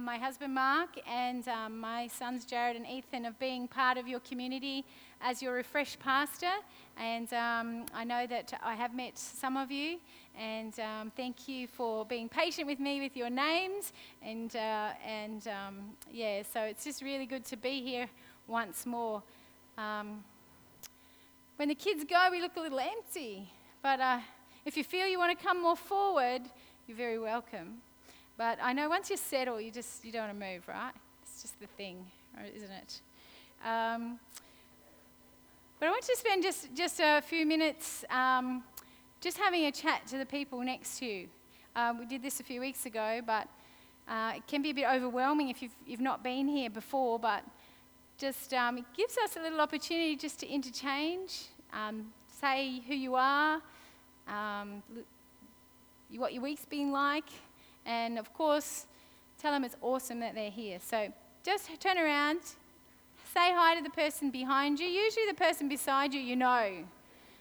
um, my husband Mark and um, my sons Jared and Ethan of being part of your community as your refreshed pastor. And um, I know that I have met some of you, and um, thank you for being patient with me with your names. And, uh, and um, yeah, so it's just really good to be here once more. Um, when the kids go, we look a little empty, but uh, if you feel you want to come more forward, you're very welcome. But I know once you settle, you just you don't want to move, right? It's just the thing, isn't it? Um, but I want to spend just, just a few minutes um, just having a chat to the people next to you. Uh, we did this a few weeks ago, but uh, it can be a bit overwhelming if you've, you've not been here before. But just um, it gives us a little opportunity just to interchange, um, say who you are, um, what your week's been like, and of course, tell them it's awesome that they're here. So just turn around, say hi to the person behind you. Usually, the person beside you, you know.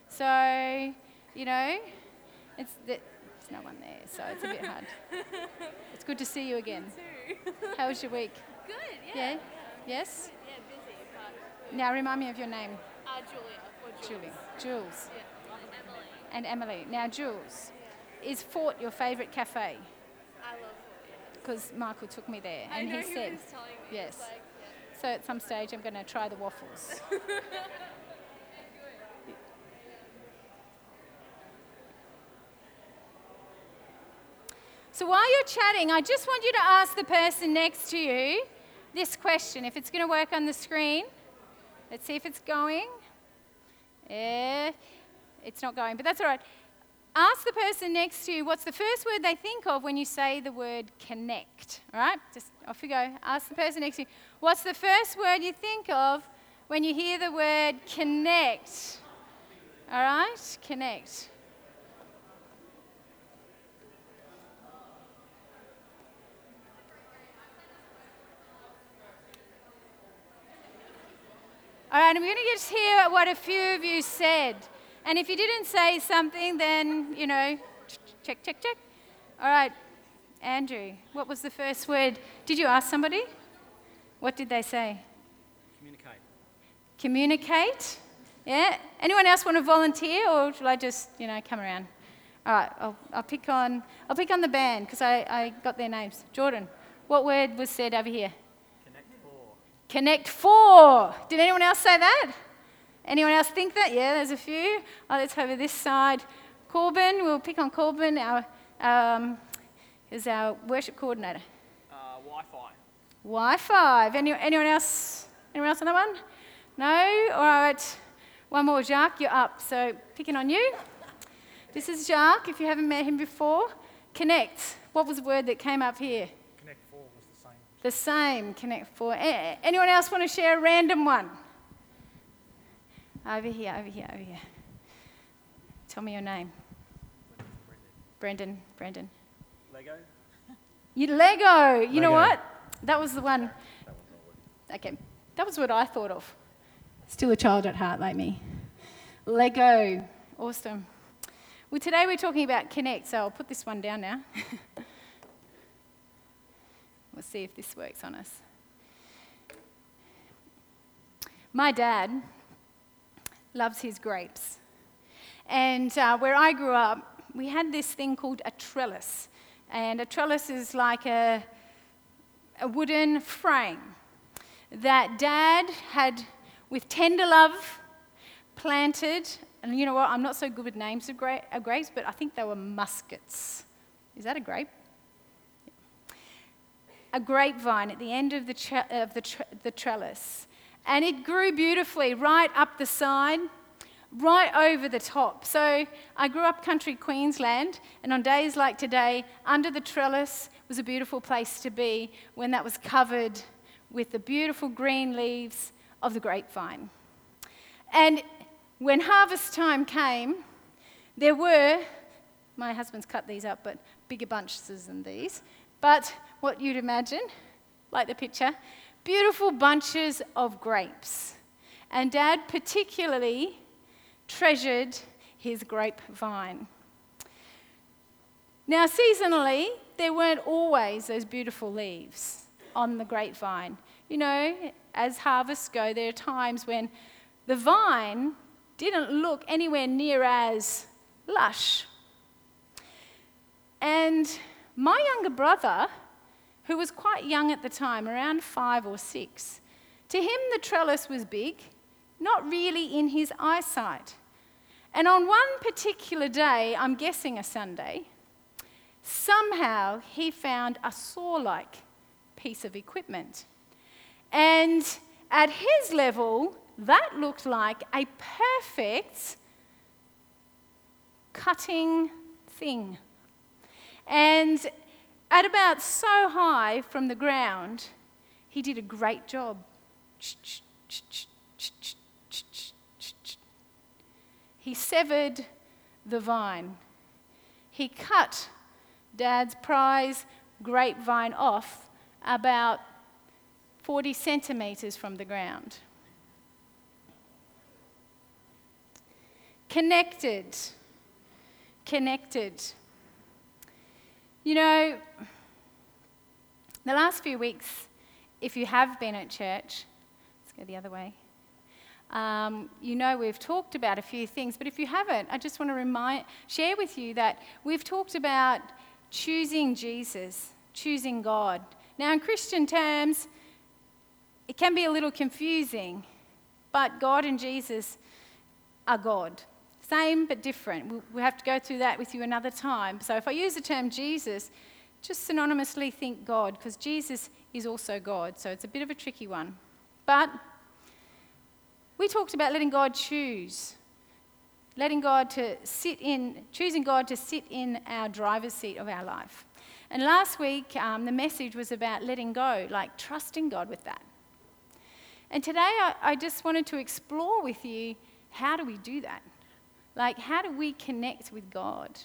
So, you know, it's the, there's no one there, so it's a bit hard. it's good to see you again. How was your week? Good, yeah. Yeah? Yes? Yeah, busy, but Now remind me of your name. uh, Julia or Jules. Julie. Jules. Yeah, Emily. And Emily. Now, Jules, is Fort your favourite cafe? I love it. Because Michael took me there I and he he said, me. yes. Like, so at some stage I'm going to try the waffles. So while you're chatting, I just want you to ask the person next to you this question. If it's going to work on the screen, let's see if it's going. Yeah, it's not going, but that's all right. Ask the person next to you what's the first word they think of when you say the word connect. All right? Just off you go. Ask the person next to you what's the first word you think of when you hear the word connect. All right? Connect. All right, I'm going to just hear what a few of you said. And if you didn't say something, then, you know, check, check, check. All right, Andrew, what was the first word? Did you ask somebody? What did they say? Communicate. Communicate? Yeah? Anyone else want to volunteer, or shall I just, you know, come around? All right, I'll, I'll pick on I'll pick on the band because I, I got their names. Jordan, what word was said over here? Connect four. Connect four. Did anyone else say that? Anyone else think that? Yeah, there's a few. Oh, let's over this side. Corbin, we'll pick on Corbin, our, um, is our worship coordinator. Uh, Wi-Fi. Wi-Fi. Any, anyone else? Anyone else on that one? No? All right. One more, Jacques. You're up. So picking on you. This is Jacques. If you haven't met him before, connect. What was the word that came up here? Connect four was the same. The same. Connect four. A- anyone else want to share a random one? Over here. Over here. Over here. Tell me your name. Brendan. Brendan. Lego. You Lego. You know what? That was the one. Okay, that was what I thought of. Still a child at heart like me. Lego. Awesome. Well, today we're talking about Connect, so I'll put this one down now. we'll see if this works on us. My dad loves his grapes. And uh, where I grew up, we had this thing called a trellis. And a trellis is like a, a wooden frame that dad had, with tender love, planted. And you know what? I'm not so good with names of, gra- of grapes, but I think they were muscats. Is that a grape? A grapevine at the end of the, tre- of the, tre- the trellis. And it grew beautifully right up the side, right over the top. So I grew up country Queensland, and on days like today, under the trellis was a beautiful place to be when that was covered with the beautiful green leaves of the grapevine. And when harvest time came, there were, my husband's cut these up, but bigger bunches than these. But what you'd imagine, like the picture, beautiful bunches of grapes. And dad particularly treasured his grapevine. Now, seasonally, there weren't always those beautiful leaves. on the grapevine. You know, as harvests go, there are times when the vine didn't look anywhere near as lush. And my younger brother, who was quite young at the time, around five or six, to him the trellis was big, not really in his eyesight. And on one particular day, I'm guessing a Sunday, somehow he found a saw like piece of equipment. And at his level, that looked like a perfect cutting thing. And at about so high from the ground, he did a great job. He severed the vine. He cut Dad's prize grapevine off about 40 centimetres from the ground. Connected. Connected. You know, the last few weeks, if you have been at church, let's go the other way. Um, you know we've talked about a few things, but if you haven't, I just want to remind, share with you that we've talked about choosing Jesus, choosing God. Now, in Christian terms, it can be a little confusing, but God and Jesus are God. Same but different. We have to go through that with you another time. So if I use the term Jesus, just synonymously think God, because Jesus is also God. So it's a bit of a tricky one. But we talked about letting God choose, letting God to sit in, choosing God to sit in our driver's seat of our life. And last week, um, the message was about letting go, like trusting God with that. And today, I, I just wanted to explore with you how do we do that? Like, how do we connect with God?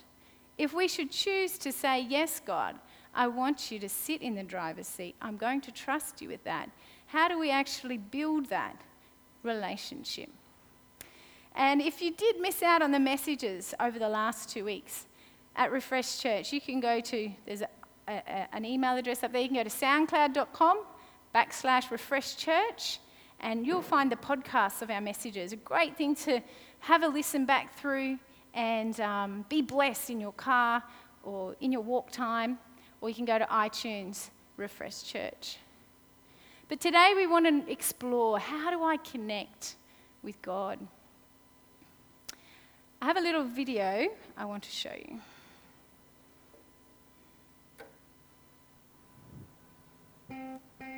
If we should choose to say, Yes, God, I want you to sit in the driver's seat, I'm going to trust you with that. How do we actually build that relationship? And if you did miss out on the messages over the last two weeks at Refresh Church, you can go to, there's a, a, an email address up there. You can go to soundcloud.com backslash refresh church and you'll find the podcasts of our messages. A great thing to have a listen back through and um, be blessed in your car or in your walk time, or you can go to iTunes, Refresh Church. But today we want to explore how do I connect with God? I have a little video I want to show you.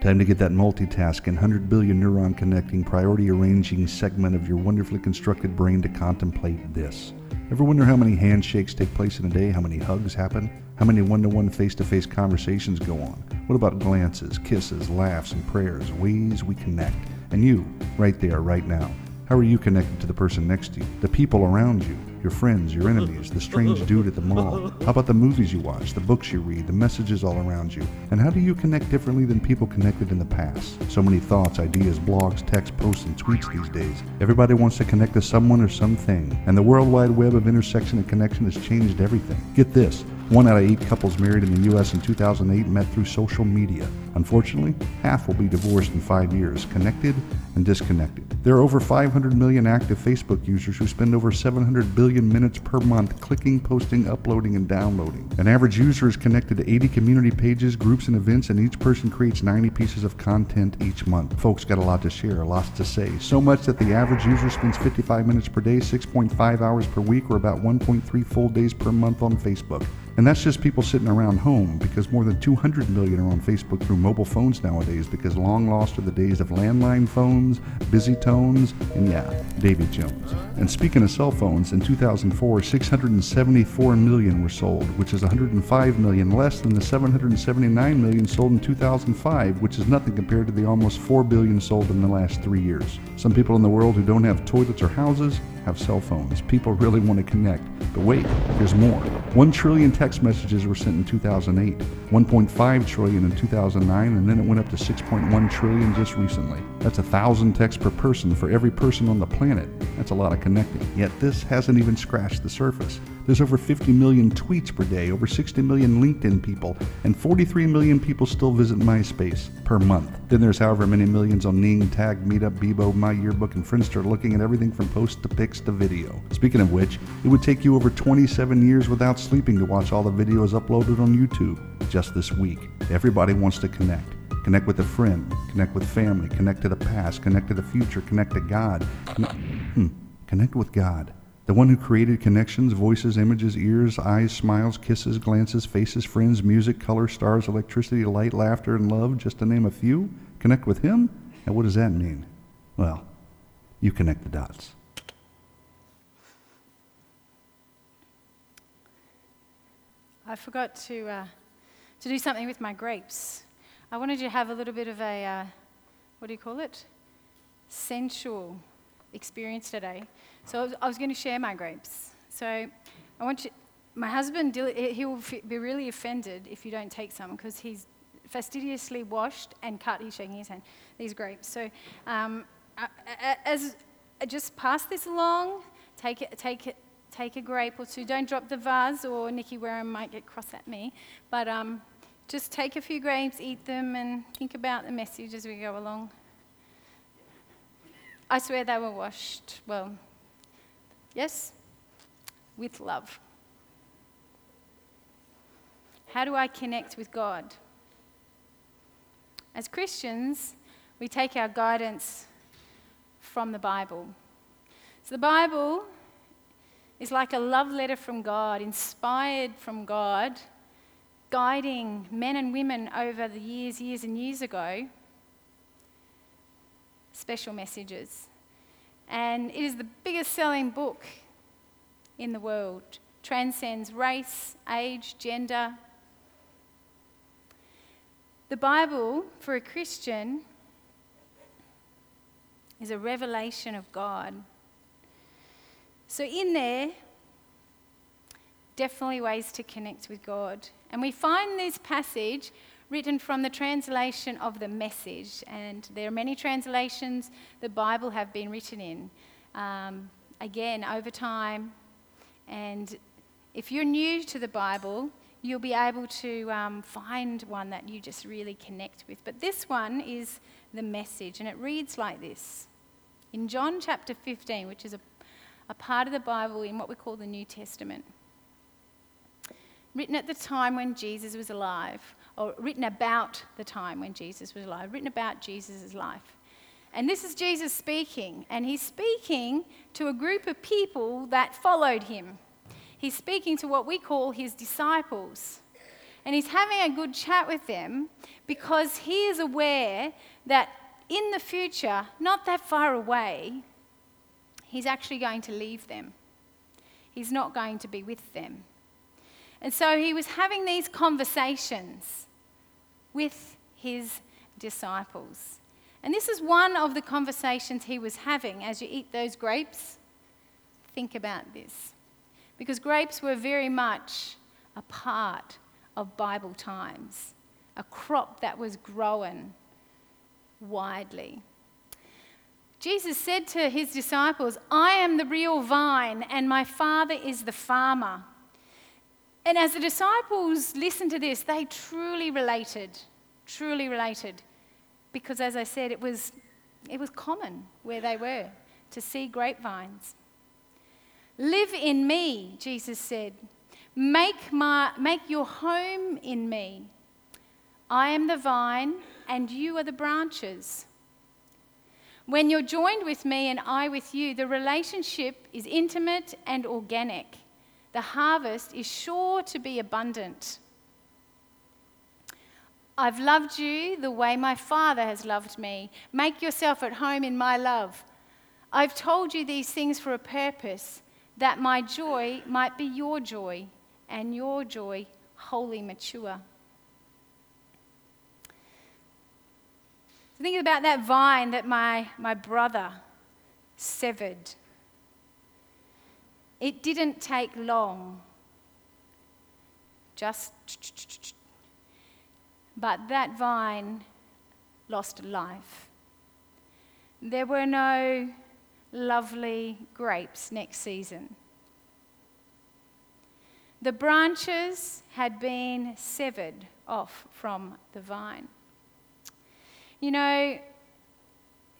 Time to get that multitasking, 100 billion neuron connecting, priority arranging segment of your wonderfully constructed brain to contemplate this. Ever wonder how many handshakes take place in a day? How many hugs happen? How many one to one face to face conversations go on? What about glances, kisses, laughs, and prayers? Ways we connect. And you, right there, right now. How are you connected to the person next to you, the people around you, your friends, your enemies, the strange dude at the mall? How about the movies you watch, the books you read, the messages all around you? And how do you connect differently than people connected in the past? So many thoughts, ideas, blogs, texts, posts, and tweets these days. Everybody wants to connect to someone or something. And the World Wide Web of intersection and connection has changed everything. Get this. One out of eight couples married in the U.S. in 2008 met through social media. Unfortunately, half will be divorced in five years, connected and disconnected. There are over 500 million active Facebook users who spend over 700 billion minutes per month clicking, posting, uploading, and downloading. An average user is connected to 80 community pages, groups, and events, and each person creates 90 pieces of content each month. Folks got a lot to share, lots to say. So much that the average user spends 55 minutes per day, 6.5 hours per week, or about 1.3 full days per month on Facebook. And that's just people sitting around home because more than 200 million are on Facebook through mobile phones nowadays because long lost are the days of landline phones, busy tones, and yeah, Davy Jones. And speaking of cell phones, in 2004, 674 million were sold, which is 105 million less than the 779 million sold in 2005, which is nothing compared to the almost 4 billion sold in the last three years. Some people in the world who don't have toilets or houses have cell phones. People really want to connect. But wait, there's more. 1 trillion text messages were sent in 2008, 1.5 trillion in 2009, and then it went up to 6.1 trillion just recently. That's a thousand texts per person for every person on the planet. That's a lot of connecting. Yet this hasn't even scratched the surface. There's over 50 million tweets per day, over 60 million LinkedIn people, and 43 million people still visit MySpace per month. Then there's however many millions on Ning, Tag, Meetup, Bebo, My Yearbook, and Friendster looking at everything from posts to pics to video. Speaking of which, it would take you over 27 years without sleeping to watch all the videos uploaded on YouTube just this week. Everybody wants to connect. Connect with a friend, connect with family, connect to the past, connect to the future, connect to God. Hmm. Connect with God. The one who created connections, voices, images, ears, eyes, smiles, kisses, glances, faces, friends, music, color, stars, electricity, light, laughter, and love, just to name a few. Connect with Him? And what does that mean? Well, you connect the dots. I forgot to, uh, to do something with my grapes. I wanted to have a little bit of a, uh, what do you call it? Sensual experience today. So I was, going to share my grapes. So I want you, my husband, he will be really offended if you don't take some because he's fastidiously washed and cut, he's shaking his hand, these grapes. So um, as just pass this along, take it, take it, take a grape or two. Don't drop the vase, or Nikki Wareham might get cross at me. But um, just take a few grapes, eat them, and think about the message as we go along. I swear they were washed, well, yes, with love. How do I connect with God? As Christians, we take our guidance from the Bible. So the Bible is like a love letter from God, inspired from God, guiding men and women over the years, years and years ago. Special messages. And it is the biggest selling book in the world, transcends race, age, gender. The Bible, for a Christian, is a revelation of God. So, in there, definitely ways to connect with God. And we find this passage written from the translation of the message. And there are many translations the Bible have been written in. Um, again, over time. And if you're new to the Bible, you'll be able to um, find one that you just really connect with. But this one is the message, and it reads like this In John chapter 15, which is a, a part of the Bible in what we call the New Testament, written at the time when Jesus was alive, or written about the time when Jesus was alive, written about Jesus' life. And this is Jesus speaking, and he's speaking to a group of people that followed him. He's speaking to what we call his disciples. And he's having a good chat with them because he is aware that in the future, not that far away, he's actually going to leave them. He's not going to be with them. And so he was having these conversations with his disciples. And this is one of the conversations he was having as you eat those grapes. Think about this. Because grapes were very much a part of Bible times, a crop that was growing widely. Jesus said to his disciples, I am the real vine, and my Father is the farmer. And as the disciples listened to this, they truly related, truly related. Because as I said, it was, it was common where they were to see grapevines. Live in me, Jesus said. Make, my, make your home in me. I am the vine, and you are the branches. When you're joined with me and I with you, the relationship is intimate and organic the harvest is sure to be abundant. I've loved you the way my Father has loved me. Make yourself at home in my love. I've told you these things for a purpose, that my joy might be your joy, and your joy wholly mature. Think about that vine that my, my brother severed it didn't take long. Just. But that vine lost life. There were no lovely grapes next season. The branches had been severed off from the vine. You know,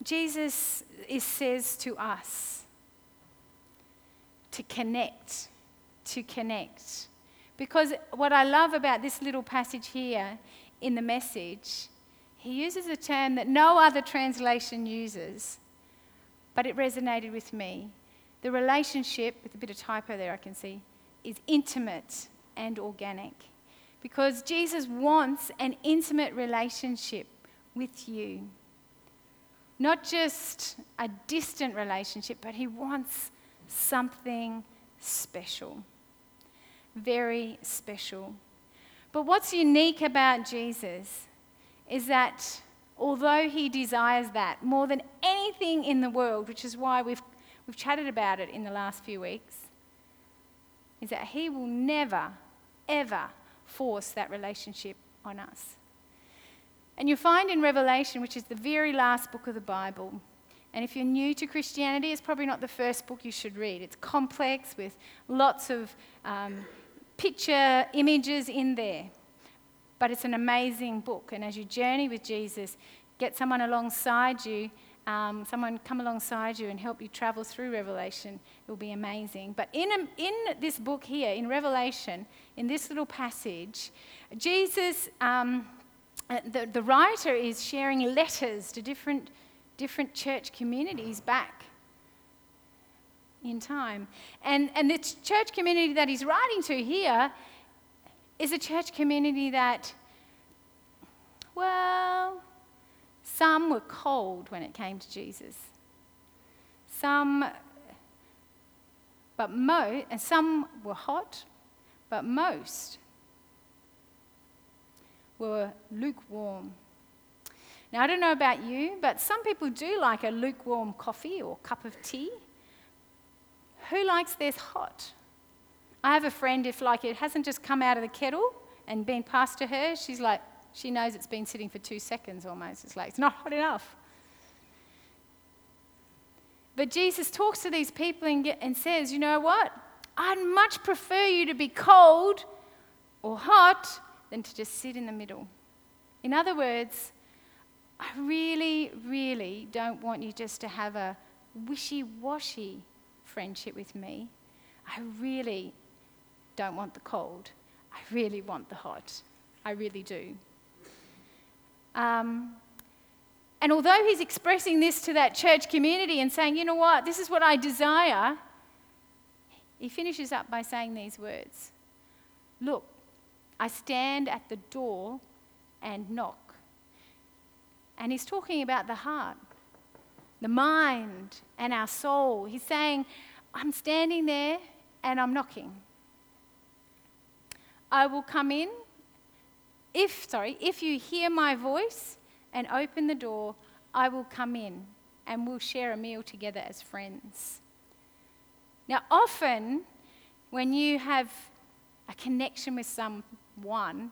Jesus is, says to us to connect, to connect. Because what I love about this little passage here in the message, he uses a term that no other translation uses, but it resonated with me. The relationship, with a bit of typo there, I can see, is intimate and organic. Because Jesus wants an intimate relationship with you. Not just a distant relationship, but he wants something special. Very special. But what's unique about Jesus is that although he desires that more than anything in the world, which is why we've, we've chatted about it in the last few weeks, is that he will never, ever force that relationship on us. And you find in Revelation, which is the very last book of the Bible, and if you're new to Christianity, it's probably not the first book you should read. It's complex with lots of um, picture images in there. But it's an amazing book. And as you journey with Jesus, get someone alongside you, um, someone come alongside you and help you travel through Revelation. It will be amazing. But in, a, in this book here, in Revelation, in this little passage, Jesus, um, uh, the, the writer is sharing letters to different, different church communities back in time. And, and the church community that he's writing to here is a church community that, well, some were cold when it came to Jesus. Some, but most, and some were hot, but most were lukewarm. Now, I don't know about you, but some people do like a lukewarm coffee or cup of tea. Who likes theirs hot? I have a friend, if like it hasn't just come out of the kettle and been passed to her, she's like, she knows it's been sitting for two seconds almost. It's like, it's not hot enough. But Jesus talks to these people and, says, you know what? I'd much prefer you to be cold or hot than to just sit in the middle. In other words, I really, really don't want you just to have a wishy washy friendship with me. I really don't want the cold. I really want the hot. I really do. Um, and although he's expressing this to that church community and saying, you know what, this is what I desire, he finishes up by saying these words Look, I stand at the door and knock. And he's talking about the heart, the mind, and our soul. He's saying, I'm standing there and I'm knocking. I will come in if, sorry, if you hear my voice and open the door, I will come in and we'll share a meal together as friends. Now, often when you have a connection with someone,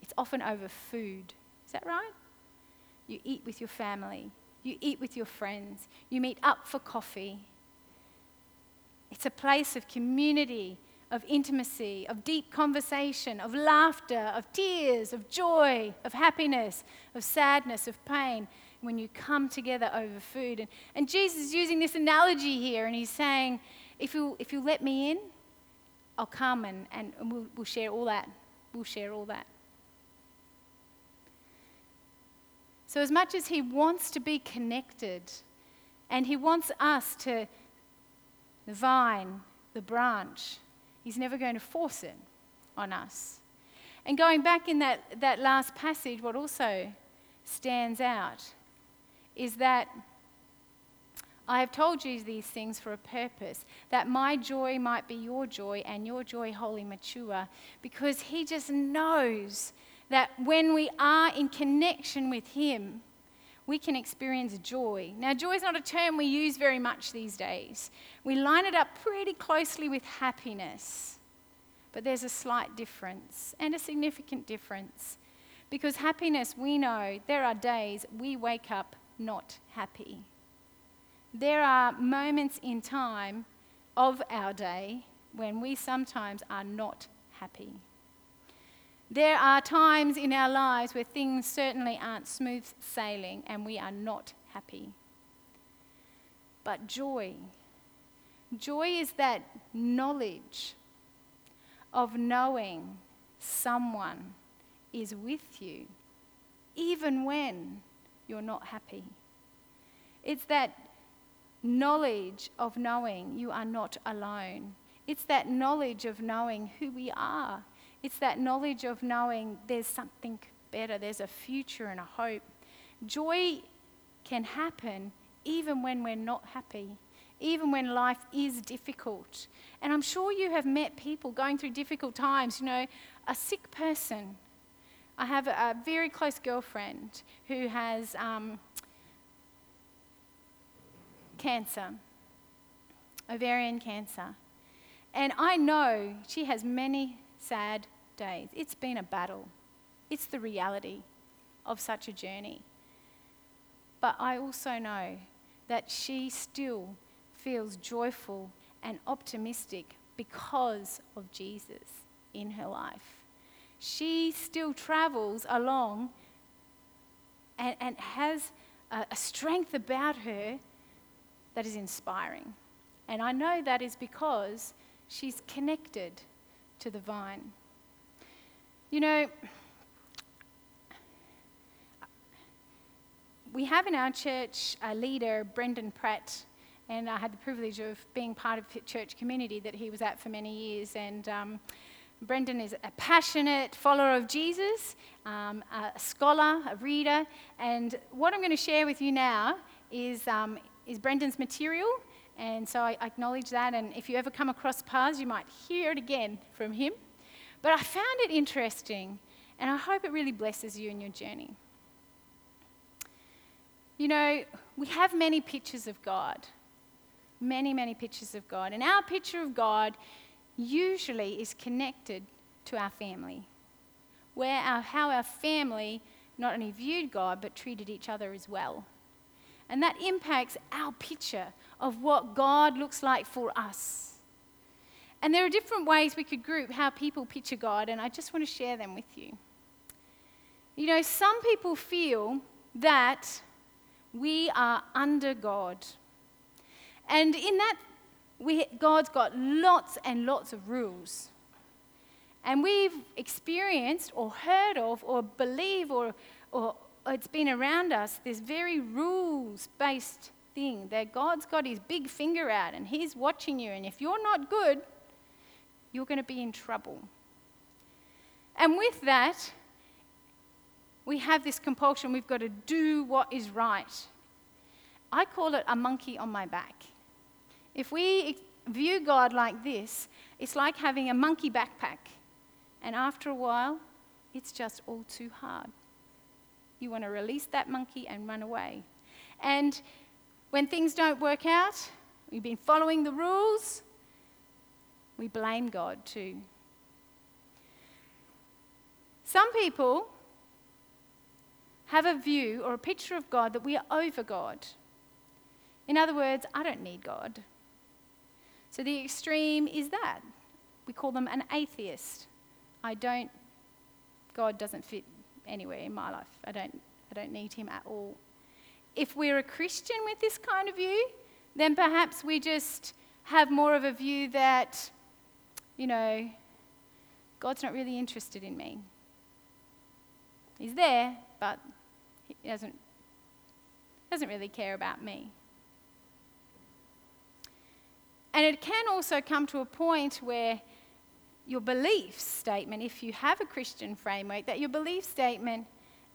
it's often over food. Is that right? You eat with your family, you eat with your friends, you meet up for coffee. It's a place of community of intimacy, of deep conversation, of laughter, of tears, of joy, of happiness, of sadness, of pain, when you come together over food. And, and Jesus is using this analogy here, and he's saying, if you, if you let me in, I'll come and, and we'll, we'll share all that. We'll share all that. So, as much as he wants to be connected, and he wants us to, the vine, the branch, He's never going to force it on us. And going back in that, that last passage, what also stands out is that I have told you these things for a purpose, that my joy might be your joy and your joy wholly mature, because He just knows that when we are in connection with Him, we can experience joy. Now, joy is not a term we use very much these days. We line it up pretty closely with happiness. But there's a slight difference and a significant difference. Because happiness, we know there are days we wake up not happy. There are moments in time of our day when we sometimes are not happy. There are times in our lives where things certainly aren't smooth sailing and we are not happy. But joy, joy is that knowledge of knowing someone is with you, even when you're not happy. It's that knowledge of knowing you are not alone. It's that knowledge of knowing who we are. It's that knowledge of knowing there's something better, there's a future and a hope. Joy can happen even when we're not happy, even when life is difficult. And I'm sure you have met people going through difficult times. You know, a sick person. I have a, very close girlfriend who has um, cancer, ovarian cancer. And I know she has many sad days. It's been a battle, it's the reality of such a journey. But I also know that she still feels joyful and optimistic because of Jesus in her life. She still travels along and, and has a, a strength about her that is inspiring. And I know that is because she's connected to the vine. You know, we have in our church a leader, Brendan Pratt, and I had the privilege of being part of a church community that he was at for many years. And um, Brendan is a passionate follower of Jesus, um, a scholar, a reader. And what I'm going to share with you now is, um, is Brendan's material. And so I acknowledge that. And if you ever come across paths, you might hear it again from him. But I found it interesting, and I hope it really blesses you in your journey. You know, we have many pictures of God, many, many pictures of God. And our picture of God usually is connected to our family, where our, how our family not only viewed God, but treated each other as well. And that impacts our picture of what God looks like for us. And there are different ways we could group how people picture God, and I just want to share them with you. You know, some people feel that we are under God. And in that, we, God's got lots and lots of rules. And we've experienced or heard of or believe or, or it's been around us this very rules based thing that God's got his big finger out and he's watching you. And if you're not good, you're going to be in trouble. And with that, we have this compulsion we've got to do what is right. I call it a monkey on my back. If we view God like this, it's like having a monkey backpack. And after a while, it's just all too hard. You want to release that monkey and run away. And when things don't work out, we've been following the rules, we blame God too. Some people have a view or a picture of God that we are over God. In other words, I don't need God. So the extreme is that. We call them an atheist. I don't, God doesn't fit anywhere in my life. I don't, I don't need him at all. If we're a Christian with this kind of view, then perhaps we just have more of a view that you know, God's not really interested in me. He's there, but he doesn't, doesn't really care about me. And it can also come to a point where your belief statement, if you have a Christian framework, that your belief statement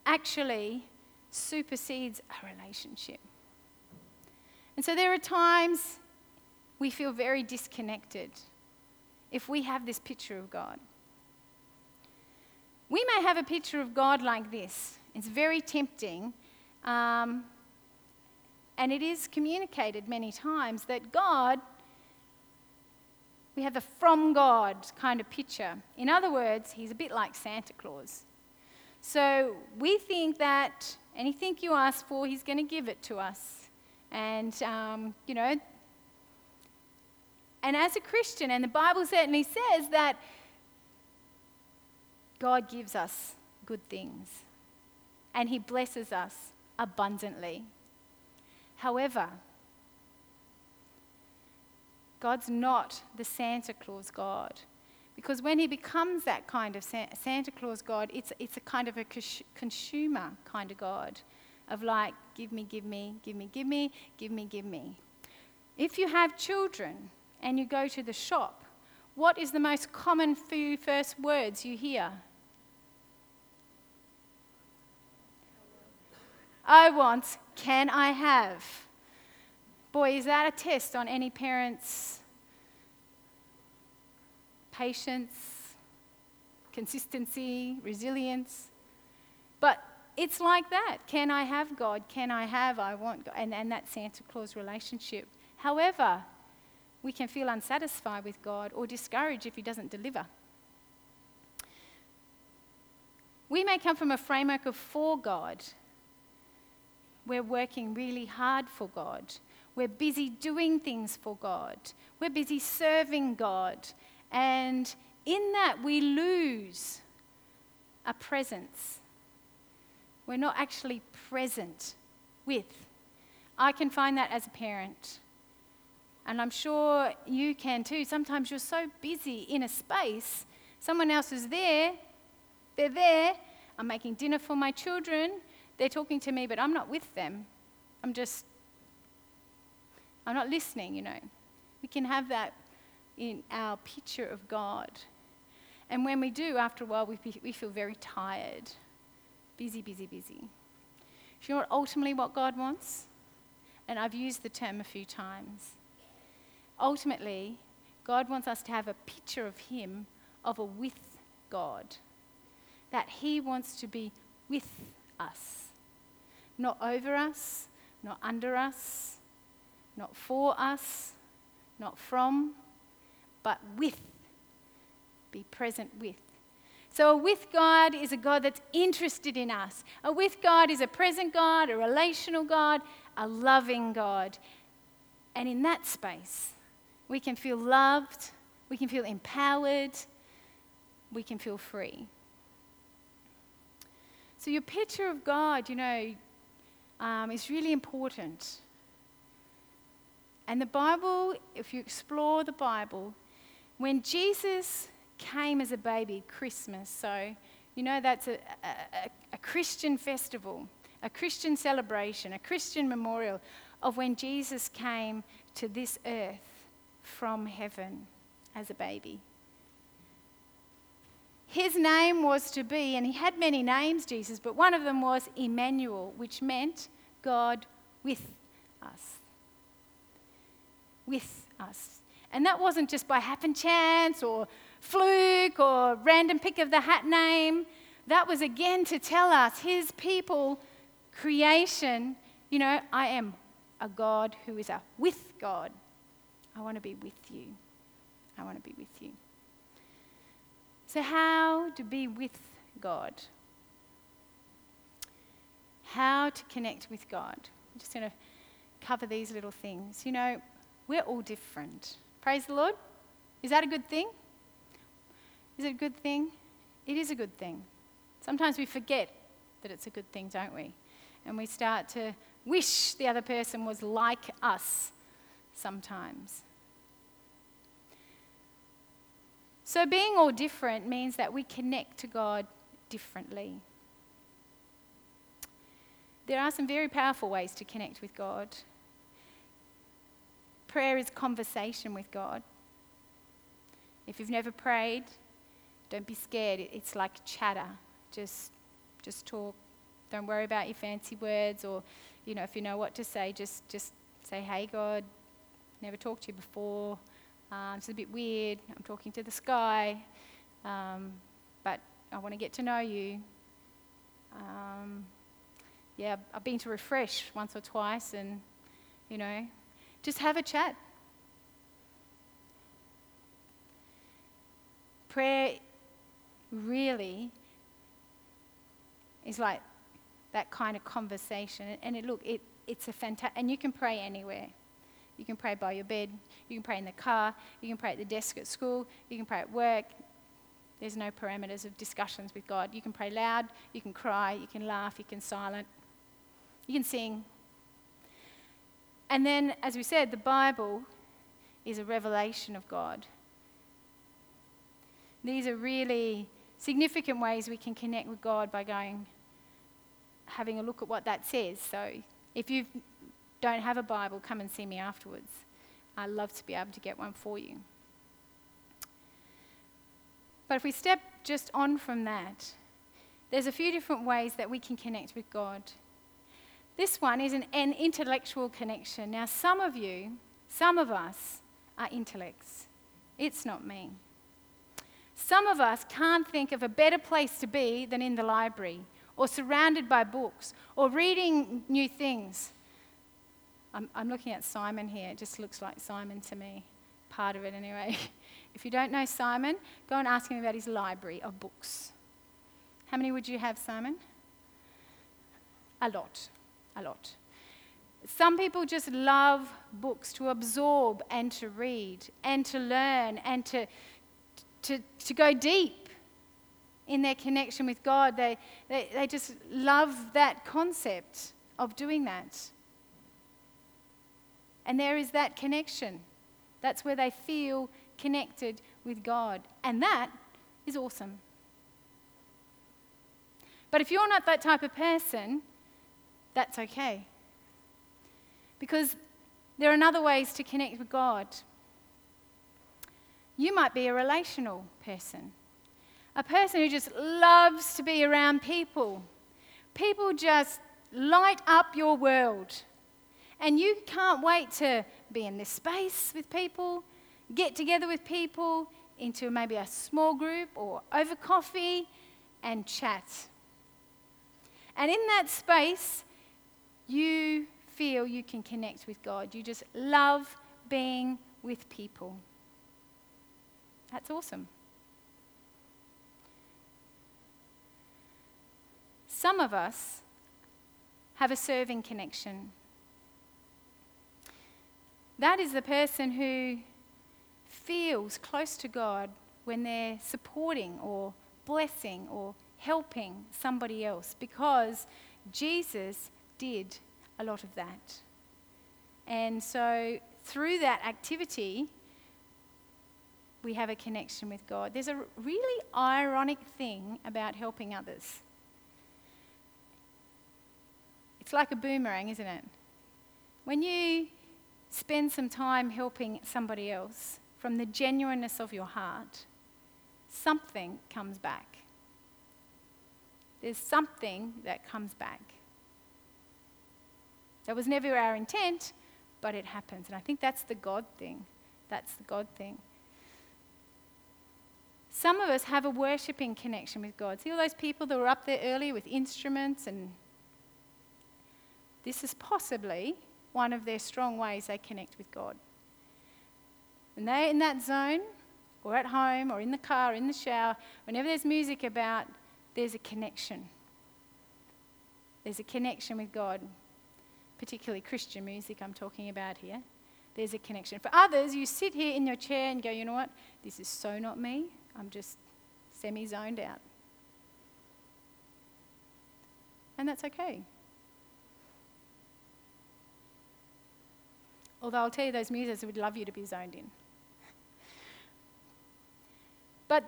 actually supersedes a relationship. And so there are times we feel very disconnected if we have this picture of God. We may have a picture of God like this. It's very tempting. Um, and it is communicated many times that God, we have a from God kind of picture. In other words, he's a bit like Santa Claus. So we think that anything you ask for, he's going to give it to us. And, um, you know, and as a Christian, and the Bible certainly says that God gives us good things and He blesses us abundantly. However, God's not the Santa Claus God. Because when he becomes that kind of Santa Claus God, it's, it's a kind of a consumer kind of God of like, give me, give me, give me, give me, give me, give me. If you have children and you go to the shop, what is the most common few first words you hear? I want, can I have? Boy, is that a test on any parent's patience, consistency, resilience. But it's like that. Can I have God? Can I have, I want God? And, and that Santa Claus relationship. However, we can feel unsatisfied with God or discouraged if He doesn't deliver. We may come from a framework of for God. We're working really hard for God. We're busy doing things for God. We're busy serving God. And in that, we lose a presence. We're not actually present with. I can find that as a parent. And I'm sure you can too. Sometimes you're so busy in a space, someone else is there, they're there. I'm making dinner for my children, they're talking to me, but I'm not with them. I'm just, I'm not listening, you know. We can have that in our picture of God. And when we do, after a while, we, we feel very tired. Busy, busy, busy. Do you know ultimately what God wants? And I've used the term a few times. Ultimately, God wants us to have a picture of Him, of a with God. That He wants to be with us. Not over us, not under us, not for us, not from, but with. Be present with. So, a with God is a God that's interested in us. A with God is a present God, a relational God, a loving God. And in that space, we can feel loved, we can feel empowered, we can feel free. So, your picture of God, you know, um, is really important. And the Bible, if you explore the Bible, when Jesus came as a baby, Christmas, so you know that's a, a, a Christian festival, a Christian celebration, a Christian memorial of when Jesus came to this earth from heaven as a baby. His name was to be, and he had many names, Jesus, but one of them was Emmanuel, which meant God with us. With us. And that wasn't just by happen chance or fluke or random pick of the hat name. That was again to tell us, his people, creation, you know, I am a God who is a with God. I want to be with you. I want to be with you. So, how to be with God? How to connect with God? I'm just going to cover these little things. You know, we're all different. Praise the Lord. Is that a good thing? Is it a good thing? It is a good thing. Sometimes we forget that it's a good thing, don't we? And we start to wish the other person was like us sometimes. So, being all different means that we connect to God differently. There are some very powerful ways to connect with God. Prayer is conversation with God. If you've never prayed, don't be scared. It's like chatter. Just, just talk. Don't worry about your fancy words or, you know, if you know what to say, just, just say, hey, God, never talked to you before. Um, it's a bit weird. I'm talking to the sky. Um, but I want to get to know you. Um, yeah, I've been to Refresh once or twice and, you know, just have a chat. Prayer really is like that kind of conversation. And it, look, it, it's a fantastic, and you can pray anywhere. You can pray by your bed, you can pray in the car, you can pray at the desk at school, you can pray at work. There's no parameters of discussions with God. You can pray loud, you can cry, you can laugh, you can silent, you can sing. And then, as we said, the Bible is a revelation of God. These are really significant ways we can connect with God by going, having a look at what that says. So if you don't have a Bible, come and see me afterwards. I'd love to be able to get one for you. But if we step just on from that, there's a few different ways that we can connect with God. This one is an, an intellectual connection. Now, some of you, some of us, are intellects. It's not me. Some of us can't think of a better place to be than in the library, or surrounded by books, or reading new things. I'm, I'm looking at Simon here. It just looks like Simon to me, part of it anyway. If you don't know Simon, go and ask him about his library of books. How many would you have, Simon? A lot. A lot. Some people just love books to absorb and to read and to learn and to, to, to go deep in their connection with God. They, they, they just love that concept of doing that. And there is that connection. That's where they feel connected with God. And that is awesome. But if you're not that type of person, that's okay. Because there are other ways to connect with God. You might be a relational person, a person who just loves to be around people. People just light up your world. And you can't wait to be in this space with people, get together with people into maybe a small group or over coffee and chat. And in that space, you feel you can connect with God. You just love being with people. That's awesome. Some of us have a serving connection. That is the person who feels close to God when they're supporting or blessing or helping somebody else because Jesus did a lot of that. And so through that activity, we have a connection with God. There's a really ironic thing about helping others. It's like a boomerang, isn't it? When you spend some time helping somebody else from the genuineness of your heart, something comes back. There's something that comes back. That was never our intent, but it happens. And I think that's the God thing. That's the God thing. Some of us have a worshipping connection with God. See all those people that were up there earlier with instruments, and this is possibly one of their strong ways they connect with God. When they're in that zone, or at home, or in the car, or in the shower, whenever there's music about, there's a connection. There's a connection with God, particularly Christian music I'm talking about here. There's a connection. For others, you sit here in your chair and go, you know what? This is so not me. I'm just semi zoned out. And that's okay. Although I'll tell you, those musicians would love you to be zoned in. But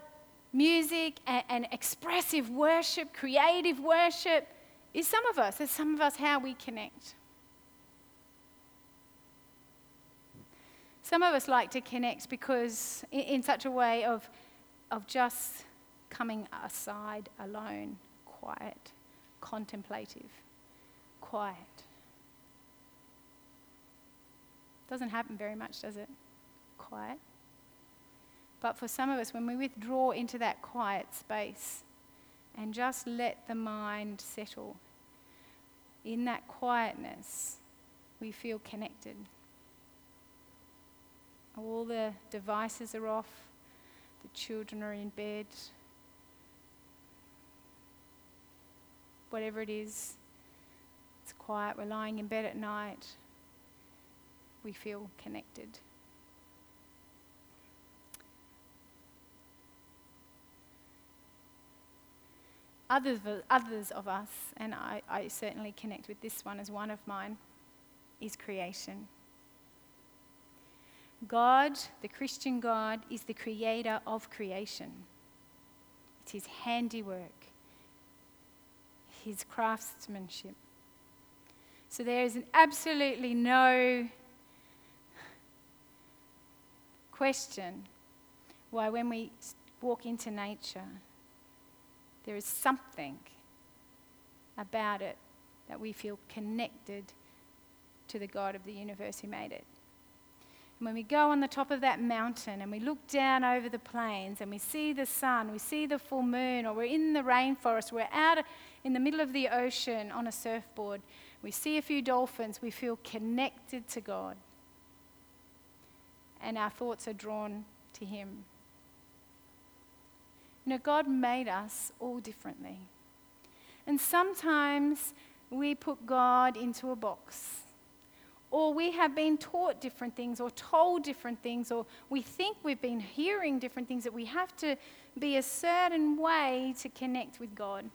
music and, and, expressive worship, creative worship, is some of us. It's some of us how we connect. Some of us like to connect because, in, in such a way of, of just coming aside alone, quiet, contemplative, quiet. Doesn't happen very much, does it? Quiet. But for some of us, when we withdraw into that quiet space and just let the mind settle, in that quietness, we feel connected. All the devices are off, the children are in bed, whatever it is, it's quiet. We're lying in bed at night we feel connected. others, others of us, and I, I certainly connect with this one as one of mine, is creation. God, the Christian God, is the creator of creation. It's his handiwork, his craftsmanship. So there is absolutely no question why, when we walk into nature, there is something about it that we feel connected to the God of the universe who made it. And when we go on the top of that mountain and we look down over the plains and we see the sun, we see the full moon, or we're in the rainforest, we're out in the middle of the ocean on a surfboard, we see a few dolphins, we feel connected to God. And our thoughts are drawn to Him. You know, God made us all differently. And sometimes we put God into a box. Or we have been taught different things or told different things, or we think we've been hearing different things that we have to be a certain way to connect with God.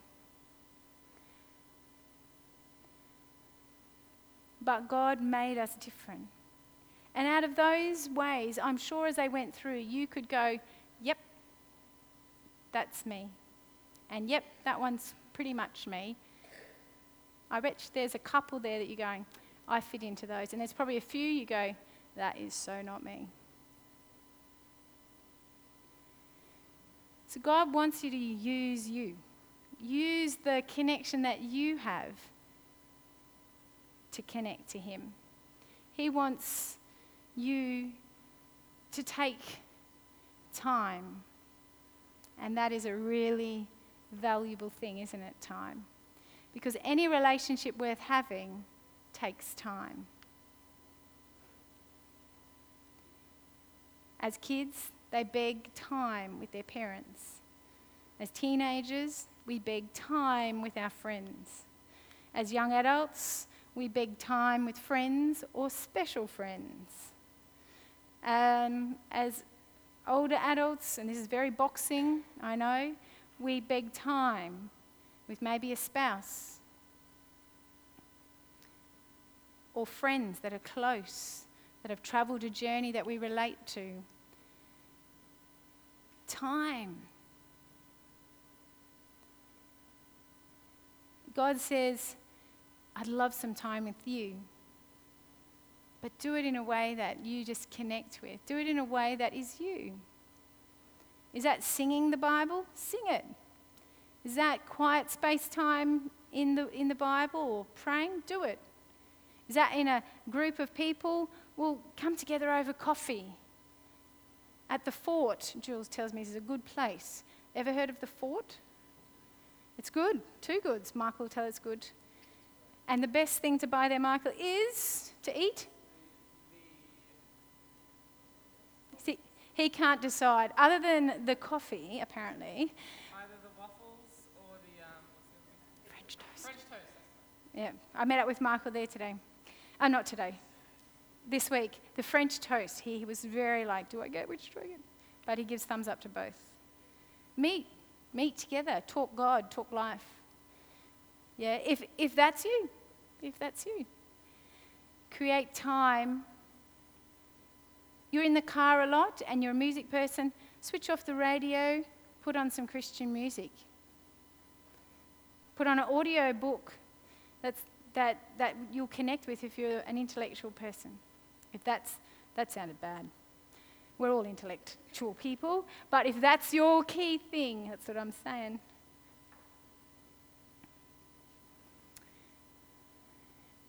But God made us different. And out of those ways, I'm sure as they went through, you could go, yep, that's me. And yep, that one's pretty much me. I bet there's a couple there that you're going, I fit into those. And there's probably a few you go, that is so not me. So God wants you to use you. Use the connection that you have to connect to Him. He wants you to take time and that is a really valuable thing, isn't it? Time. Because any relationship worth having takes time. As kids, they beg time with their parents. As teenagers, we beg time with our friends. As young adults, we beg time with friends or special friends. Um, as older adults, and this is very boxing, I know, we beg time with maybe a spouse or friends that are close, that have travelled a journey that we relate to. Time. God says, I'd love some time with you. But do it in a way that you just connect with. Do it in a way that is you. Is that singing the Bible? Sing it. Is that quiet space time in the, in the Bible or praying? Do it. Is that in a group of people? Well, come together over coffee. At the fort, Jules tells me, is a good place. Ever heard of the fort? It's good. Two goods. Michael will tell it's good. And the best thing to buy there, Michael, is to eat See, he can't decide. Other than the coffee, apparently. Either the waffles or the um, French toast. French toast. Yeah, I met up with Michael there today. Uh, not today. This week, the French toast. He was very like, do I get which do I get? But he gives thumbs up to both. Meet, meet together, talk God, talk life. Yeah, if, if that's you, if that's you. Create time you're in the car a lot and you're a music person, switch off the radio, put on some Christian music. Put on an audio book that's, that, that you'll connect with if you're an intellectual person. If that's, that sounded bad. We're all intellectual people, but if that's your key thing, that's what I'm saying.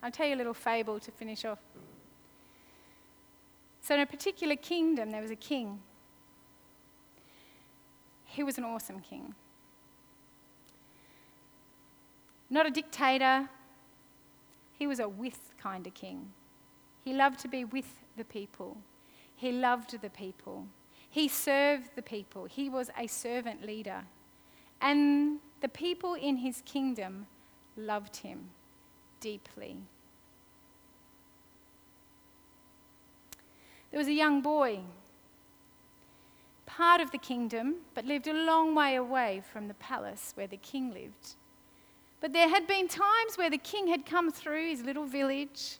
I'll tell you a little fable to finish off. So, in a particular kingdom, there was a king. He was an awesome king. Not a dictator, he was a with kind of king. He loved to be with the people, he loved the people, he served the people, he was a servant leader. And the people in his kingdom loved him deeply. There was a young boy. part of the kingdom, but lived a long way away from the palace where the king lived. But there had been times where the king had come through his little village,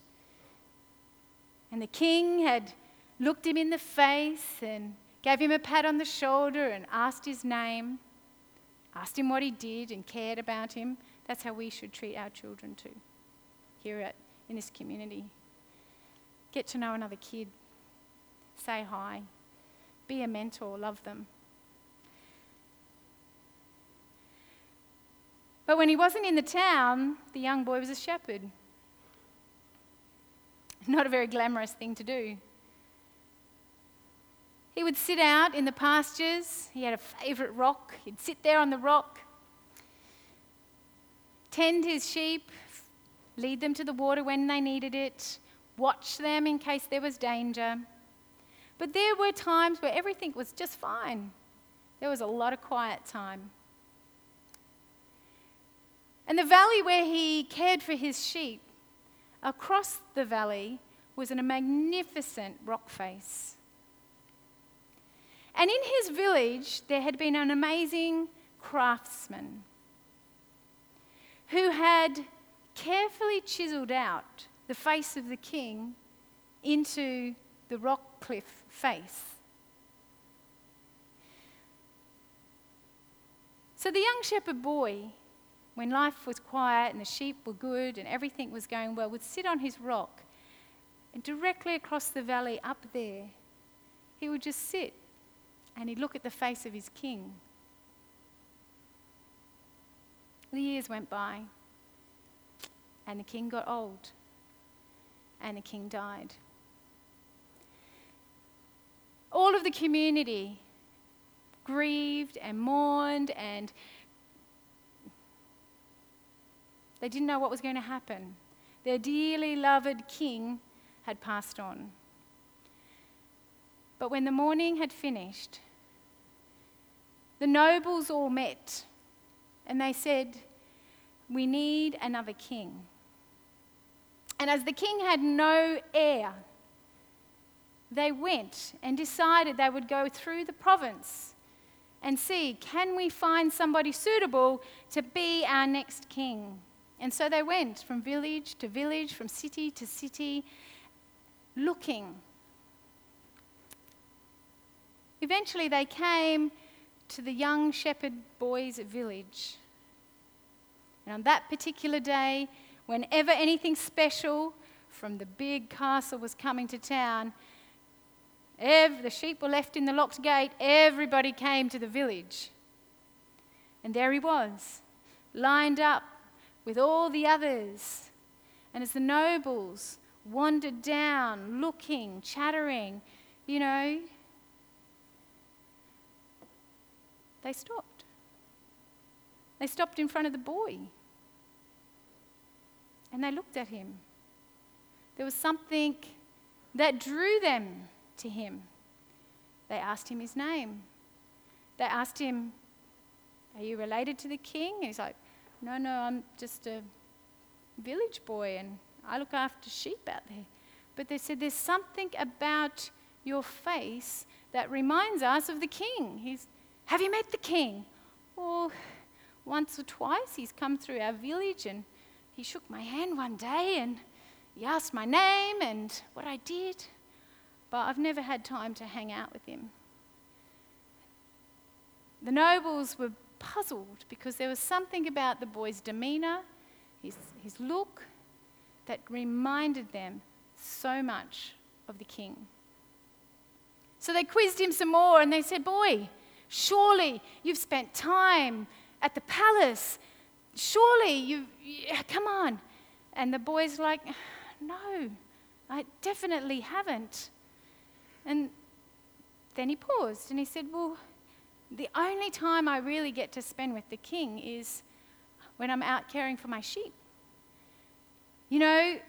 and the king had looked him in the face and gave him a pat on the shoulder and asked his name, asked him what he did and cared about him. That's how we should treat our children too, here at, in this community. Get to know another kid, say hi, be a mentor, love them. But when he wasn't in the town, the young boy was a shepherd. Not a very glamorous thing to do. He would sit out in the pastures. He had a favourite rock. He'd sit there on the rock, tend his sheep, lead them to the water when they needed it, watch them in case there was danger. But there were times where everything was just fine. There was a lot of quiet time. And the valley where he cared for his sheep, across the valley was in a magnificent rock face. And in his village, there had been an amazing craftsman who had carefully chiseled out the face of the king into the rock cliff face. So the young shepherd boy, when life was quiet and the sheep were good and everything was going well, would sit on his rock and directly across the valley up there, he would just sit and he'd look at the face of his king. The years went by, and the king got old, and the king died. All of the community grieved and mourned, and they didn't know what was going to happen. Their dearly loved king had passed on. But when the mourning had finished, the nobles all met and they said, We need another king. And as the king had no heir, they went and decided they would go through the province and see can we find somebody suitable to be our next king. And so they went from village to village, from city to city, looking Eventually, they came to the young shepherd boy's village. And on that particular day, whenever anything special from the big castle was coming to town, the sheep were left in the locked gate, everybody came to the village. And there he was, lined up with all the others. And as the nobles wandered down, looking, chattering, you know, They stopped. They stopped in front of the boy. And they looked at him. There was something that drew them to him. They asked him his name. They asked him, Are you related to the king? And he's like, No, no, I'm just a village boy and I look after sheep out there. But they said, There's something about your face that reminds us of the king. He's, have you met the king? Oh, once or twice he's come through our village and he shook my hand one day and he asked my name and what I did, but I've never had time to hang out with him. The nobles were puzzled because there was something about the boy's demeanour, his, his look, that reminded them so much of the king. So they quizzed him some more and they said, Boy, Surely you've spent time at the palace. Surely you, yeah, come on. And the boy's like, No, I definitely haven't. And then he paused and he said, Well, the only time I really get to spend with the king is when I'm out caring for my sheep. You know,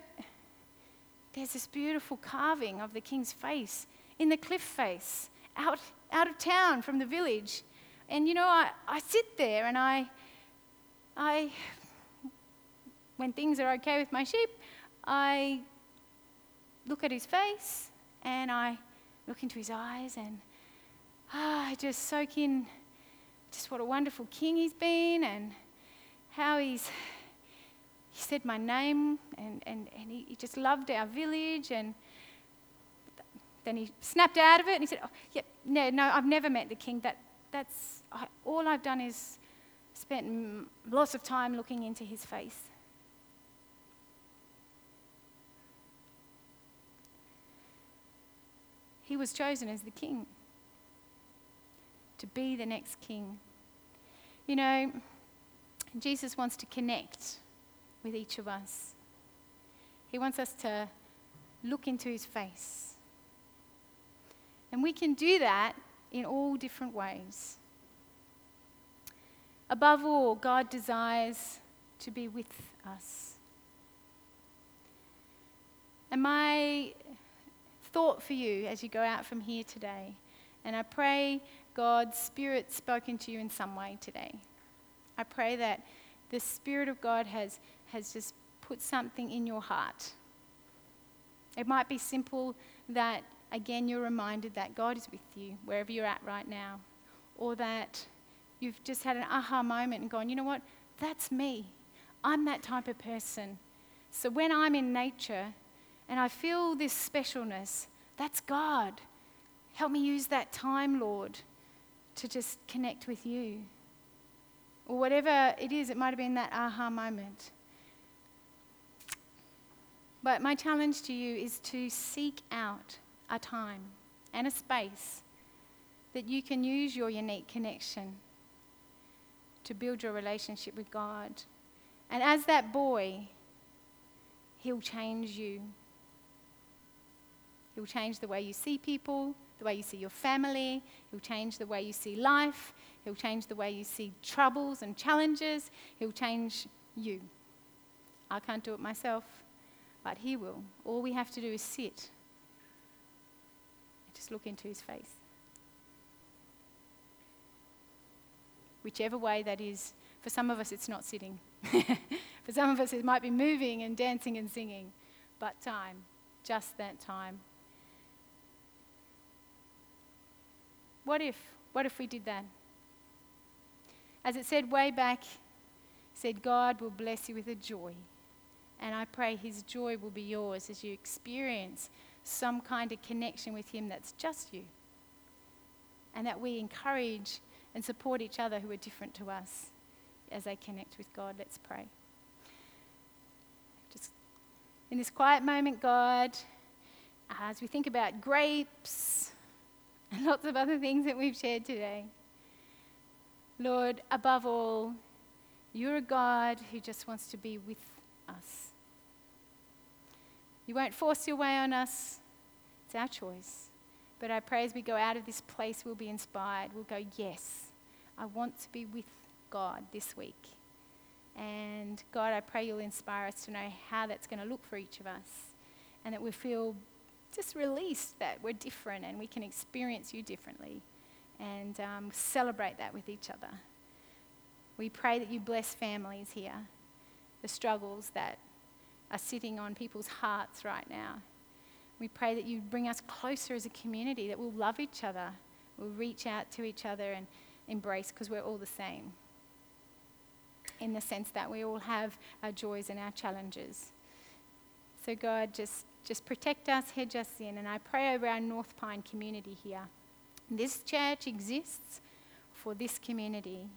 there's this beautiful carving of the king's face in the cliff face out, out of town from the village. And you know, I, I sit there and I, I, when things are okay with my sheep, I look at his face and I look into his eyes and ah, I just soak in just what a wonderful king he's been and how he's he said my name and, and, and he, he just loved our village and then he snapped out of it and he said, oh, yeah, no, no, I've never met the king. That, that's, I, all I've done is spent lots of time looking into his face. He was chosen as the king to be the next king. You know, Jesus wants to connect with each of us. He wants us to look into his face. And we can do that in all different ways. Above all, God desires to be with us. And my thought for you as you go out from here today, and I pray God's Spirit spoken to you in some way today. I pray that the Spirit of God has, has just put something in your heart. It might be simple that, again, you're reminded that God is with you wherever you're at right now, or that you've just had an aha moment and gone, you know what? That's me. I'm that type of person. So when I'm in nature and I feel this specialness, that's God. Help me use that time, Lord, to just connect with you or whatever it is, it might have been that aha moment. But my challenge to you is to seek out a time and a space that you can use your unique connection to build your relationship with God. And as that boy, He'll change you. He'll change the way you see people, the way you see your family. He'll change the way you see life. He'll change the way you see troubles and challenges. He'll change you. I can't do it myself, but He will. All we have to do is sit and just look into His face. Whichever way that is, for some of us, it's not sitting. for some of us, it might be moving and dancing and singing, but time, just that time. What if? What if we did that? As it said way back, said, God will bless you with a joy. And I pray his joy will be yours as you experience some kind of connection with him that's just you. And that we encourage and support each other who are different to us as they connect with God. Let's pray. Just in this quiet moment, God, as we think about grapes and lots of other things that we've shared today. Lord, above all, you're a God who just wants to be with us. You won't force your way on us, it's our choice. But I pray as we go out of this place, we'll be inspired. We'll go, Yes, I want to be with God this week. And God, I pray you'll inspire us to know how that's going to look for each of us and that we feel just release that we're different and we can experience you differently and um, celebrate that with each other. We pray that you bless families here, the struggles that are sitting on people's hearts right now. We pray that you bring us closer as a community, that we'll love each other, we'll reach out to each other and embrace because we're all the same in the sense that we all have our joys and our challenges. So, God, just, just protect us, hedge us in. And I pray over our North Pine community here. This church exists for this community.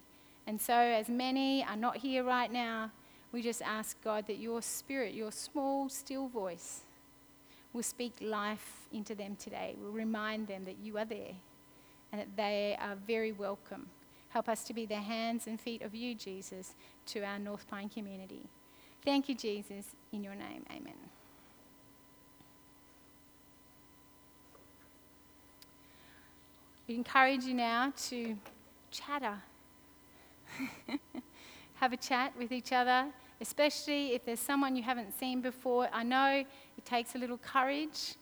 And so, as many are not here right now, we just ask God that your spirit, your small, still voice, will speak life into them today. Will remind them that you are there and that they are very welcome. Help us to be the hands and feet of you, Jesus, to our North Pine community. Thank you, Jesus. In your name, amen. We encourage you now to chatter. Have a chat with each other, especially if there's someone you haven't seen before. I know it takes a little courage,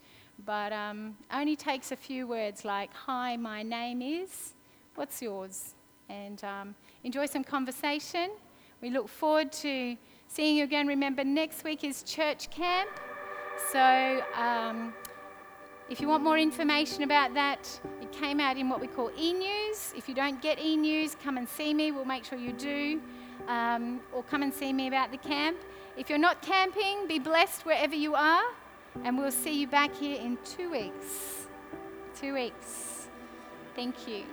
but um, only takes a few words like, Hi, my name is, what's yours? And um, enjoy some conversation. We look forward to seeing you again. Remember, next week is church camp. So, um, If you want more information about that, it came out in what we call e news. If you don't get e news, come and see me. We'll make sure you do. Um, or come and see me about the camp. If you're not camping, be blessed wherever you are. And we'll see you back here in two weeks. Two weeks. Thank you.